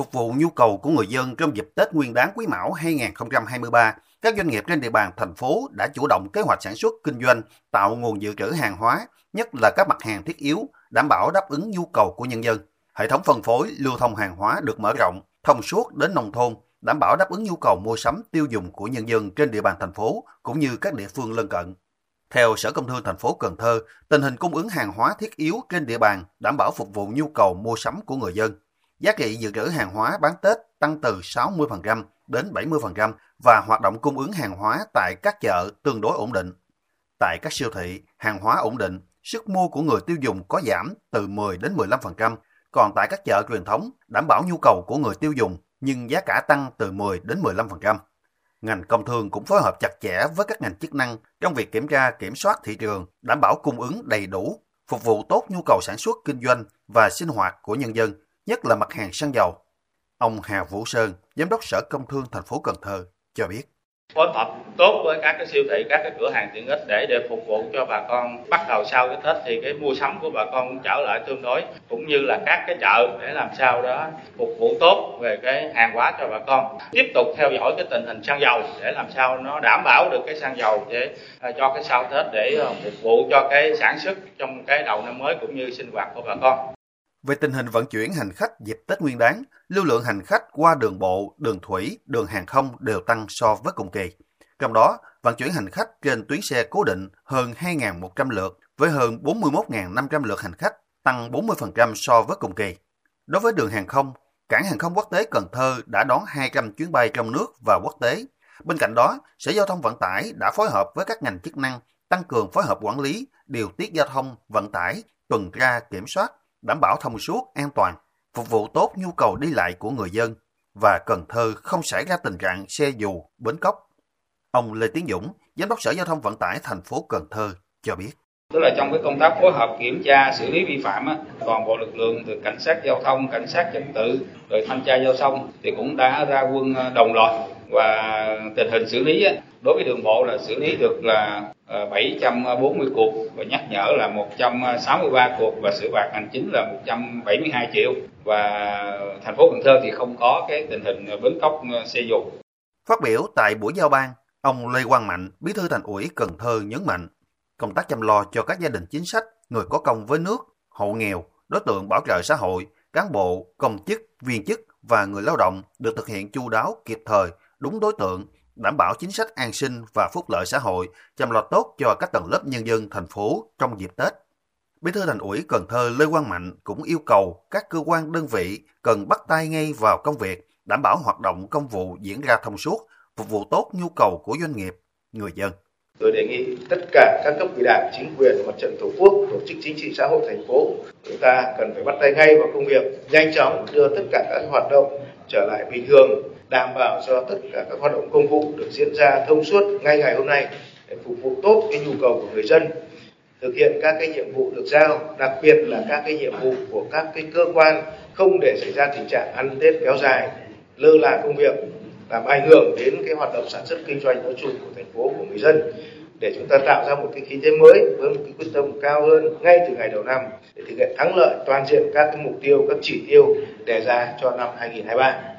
Phục vụ nhu cầu của người dân trong dịp Tết Nguyên đán Quý Mão 2023, các doanh nghiệp trên địa bàn thành phố đã chủ động kế hoạch sản xuất kinh doanh, tạo nguồn dự trữ hàng hóa, nhất là các mặt hàng thiết yếu, đảm bảo đáp ứng nhu cầu của nhân dân. Hệ thống phân phối, lưu thông hàng hóa được mở rộng, thông suốt đến nông thôn, đảm bảo đáp ứng nhu cầu mua sắm tiêu dùng của nhân dân trên địa bàn thành phố cũng như các địa phương lân cận. Theo Sở Công Thương thành phố Cần Thơ, tình hình cung ứng hàng hóa thiết yếu trên địa bàn đảm bảo phục vụ nhu cầu mua sắm của người dân. Giá trị dự trữ hàng hóa bán Tết tăng từ 60% đến 70% và hoạt động cung ứng hàng hóa tại các chợ tương đối ổn định. Tại các siêu thị, hàng hóa ổn định, sức mua của người tiêu dùng có giảm từ 10 đến 15%, còn tại các chợ truyền thống đảm bảo nhu cầu của người tiêu dùng nhưng giá cả tăng từ 10 đến 15%. Ngành công thương cũng phối hợp chặt chẽ với các ngành chức năng trong việc kiểm tra kiểm soát thị trường, đảm bảo cung ứng đầy đủ, phục vụ tốt nhu cầu sản xuất kinh doanh và sinh hoạt của nhân dân, nhất là mặt hàng xăng dầu. Ông Hà Vũ Sơn, Giám đốc Sở Công Thương thành phố Cần Thơ cho biết. Phối hợp tốt với các cái siêu thị các cái cửa hàng tiện ích để để phục vụ cho bà con. Bắt đầu sau cái tết thì cái mua sắm của bà con trở lại tương đối. Cũng như là các cái chợ để làm sao đó phục vụ tốt về cái hàng hóa cho bà con. Tiếp tục theo dõi cái tình hình xăng dầu để làm sao nó đảm bảo được cái xăng dầu để à, cho cái sau tết để à, phục vụ cho cái sản xuất trong cái đầu năm mới cũng như sinh hoạt của bà con về tình hình vận chuyển hành khách dịp Tết Nguyên đán, lưu lượng hành khách qua đường bộ, đường thủy, đường hàng không đều tăng so với cùng kỳ. Trong đó, vận chuyển hành khách trên tuyến xe cố định hơn 2.100 lượt với hơn 41.500 lượt hành khách, tăng 40% so với cùng kỳ. Đối với đường hàng không, Cảng hàng không quốc tế Cần Thơ đã đón 200 chuyến bay trong nước và quốc tế. Bên cạnh đó, Sở Giao thông Vận tải đã phối hợp với các ngành chức năng tăng cường phối hợp quản lý, điều tiết giao thông, vận tải, tuần tra, kiểm soát, đảm bảo thông suốt, an toàn, phục vụ tốt nhu cầu đi lại của người dân và Cần Thơ không xảy ra tình trạng xe dù, bến cóc. Ông Lê Tiến Dũng, Giám đốc Sở Giao thông Vận tải thành phố Cần Thơ cho biết. Tức là trong cái công tác phối hợp kiểm tra xử lý vi phạm á, toàn bộ lực lượng từ cảnh sát giao thông, cảnh sát trật tự, rồi thanh tra giao thông thì cũng đã ra quân ờ, đồng loạt và tình hình xử lý á, đối với đường bộ là xử lý được là ờ, 740 cuộc và nhắc nhở là 163 cuộc và xử phạt hành chính là 172 triệu và thành phố Cần Thơ thì không có cái tình hình ờ, bến cóc xe dù. Phát biểu tại buổi giao ban, ông Lê Quang Mạnh, Bí thư Thành ủy Cần Thơ nhấn mạnh công tác chăm lo cho các gia đình chính sách, người có công với nước, hộ nghèo, đối tượng bảo trợ xã hội, cán bộ, công chức, viên chức và người lao động được thực hiện chu đáo, kịp thời, đúng đối tượng, đảm bảo chính sách an sinh và phúc lợi xã hội, chăm lo tốt cho các tầng lớp nhân dân thành phố trong dịp Tết. Bí thư thành ủy Cần Thơ Lê Quang Mạnh cũng yêu cầu các cơ quan đơn vị cần bắt tay ngay vào công việc, đảm bảo hoạt động công vụ diễn ra thông suốt, phục vụ tốt nhu cầu của doanh nghiệp, người dân. Tôi đề nghị tất cả các cấp ủy đảng, chính quyền, mặt trận tổ quốc, tổ chức chính trị xã hội thành phố, chúng ta cần phải bắt tay ngay vào công việc, nhanh chóng đưa tất cả các hoạt động trở lại bình thường, đảm bảo cho tất cả các hoạt động công vụ được diễn ra thông suốt ngay ngày hôm nay để phục vụ tốt cái nhu cầu của người dân thực hiện các cái nhiệm vụ được giao đặc biệt là các cái nhiệm vụ của các cái cơ quan không để xảy ra tình trạng ăn tết kéo dài lơ là công việc làm ảnh hưởng đến cái hoạt động sản xuất kinh doanh nói chung của thành phố của người dân để chúng ta tạo ra một cái khí thế mới với một cái quyết tâm cao hơn ngay từ ngày đầu năm để thực hiện thắng lợi toàn diện các cái mục tiêu, các chỉ tiêu đề ra cho năm 2023.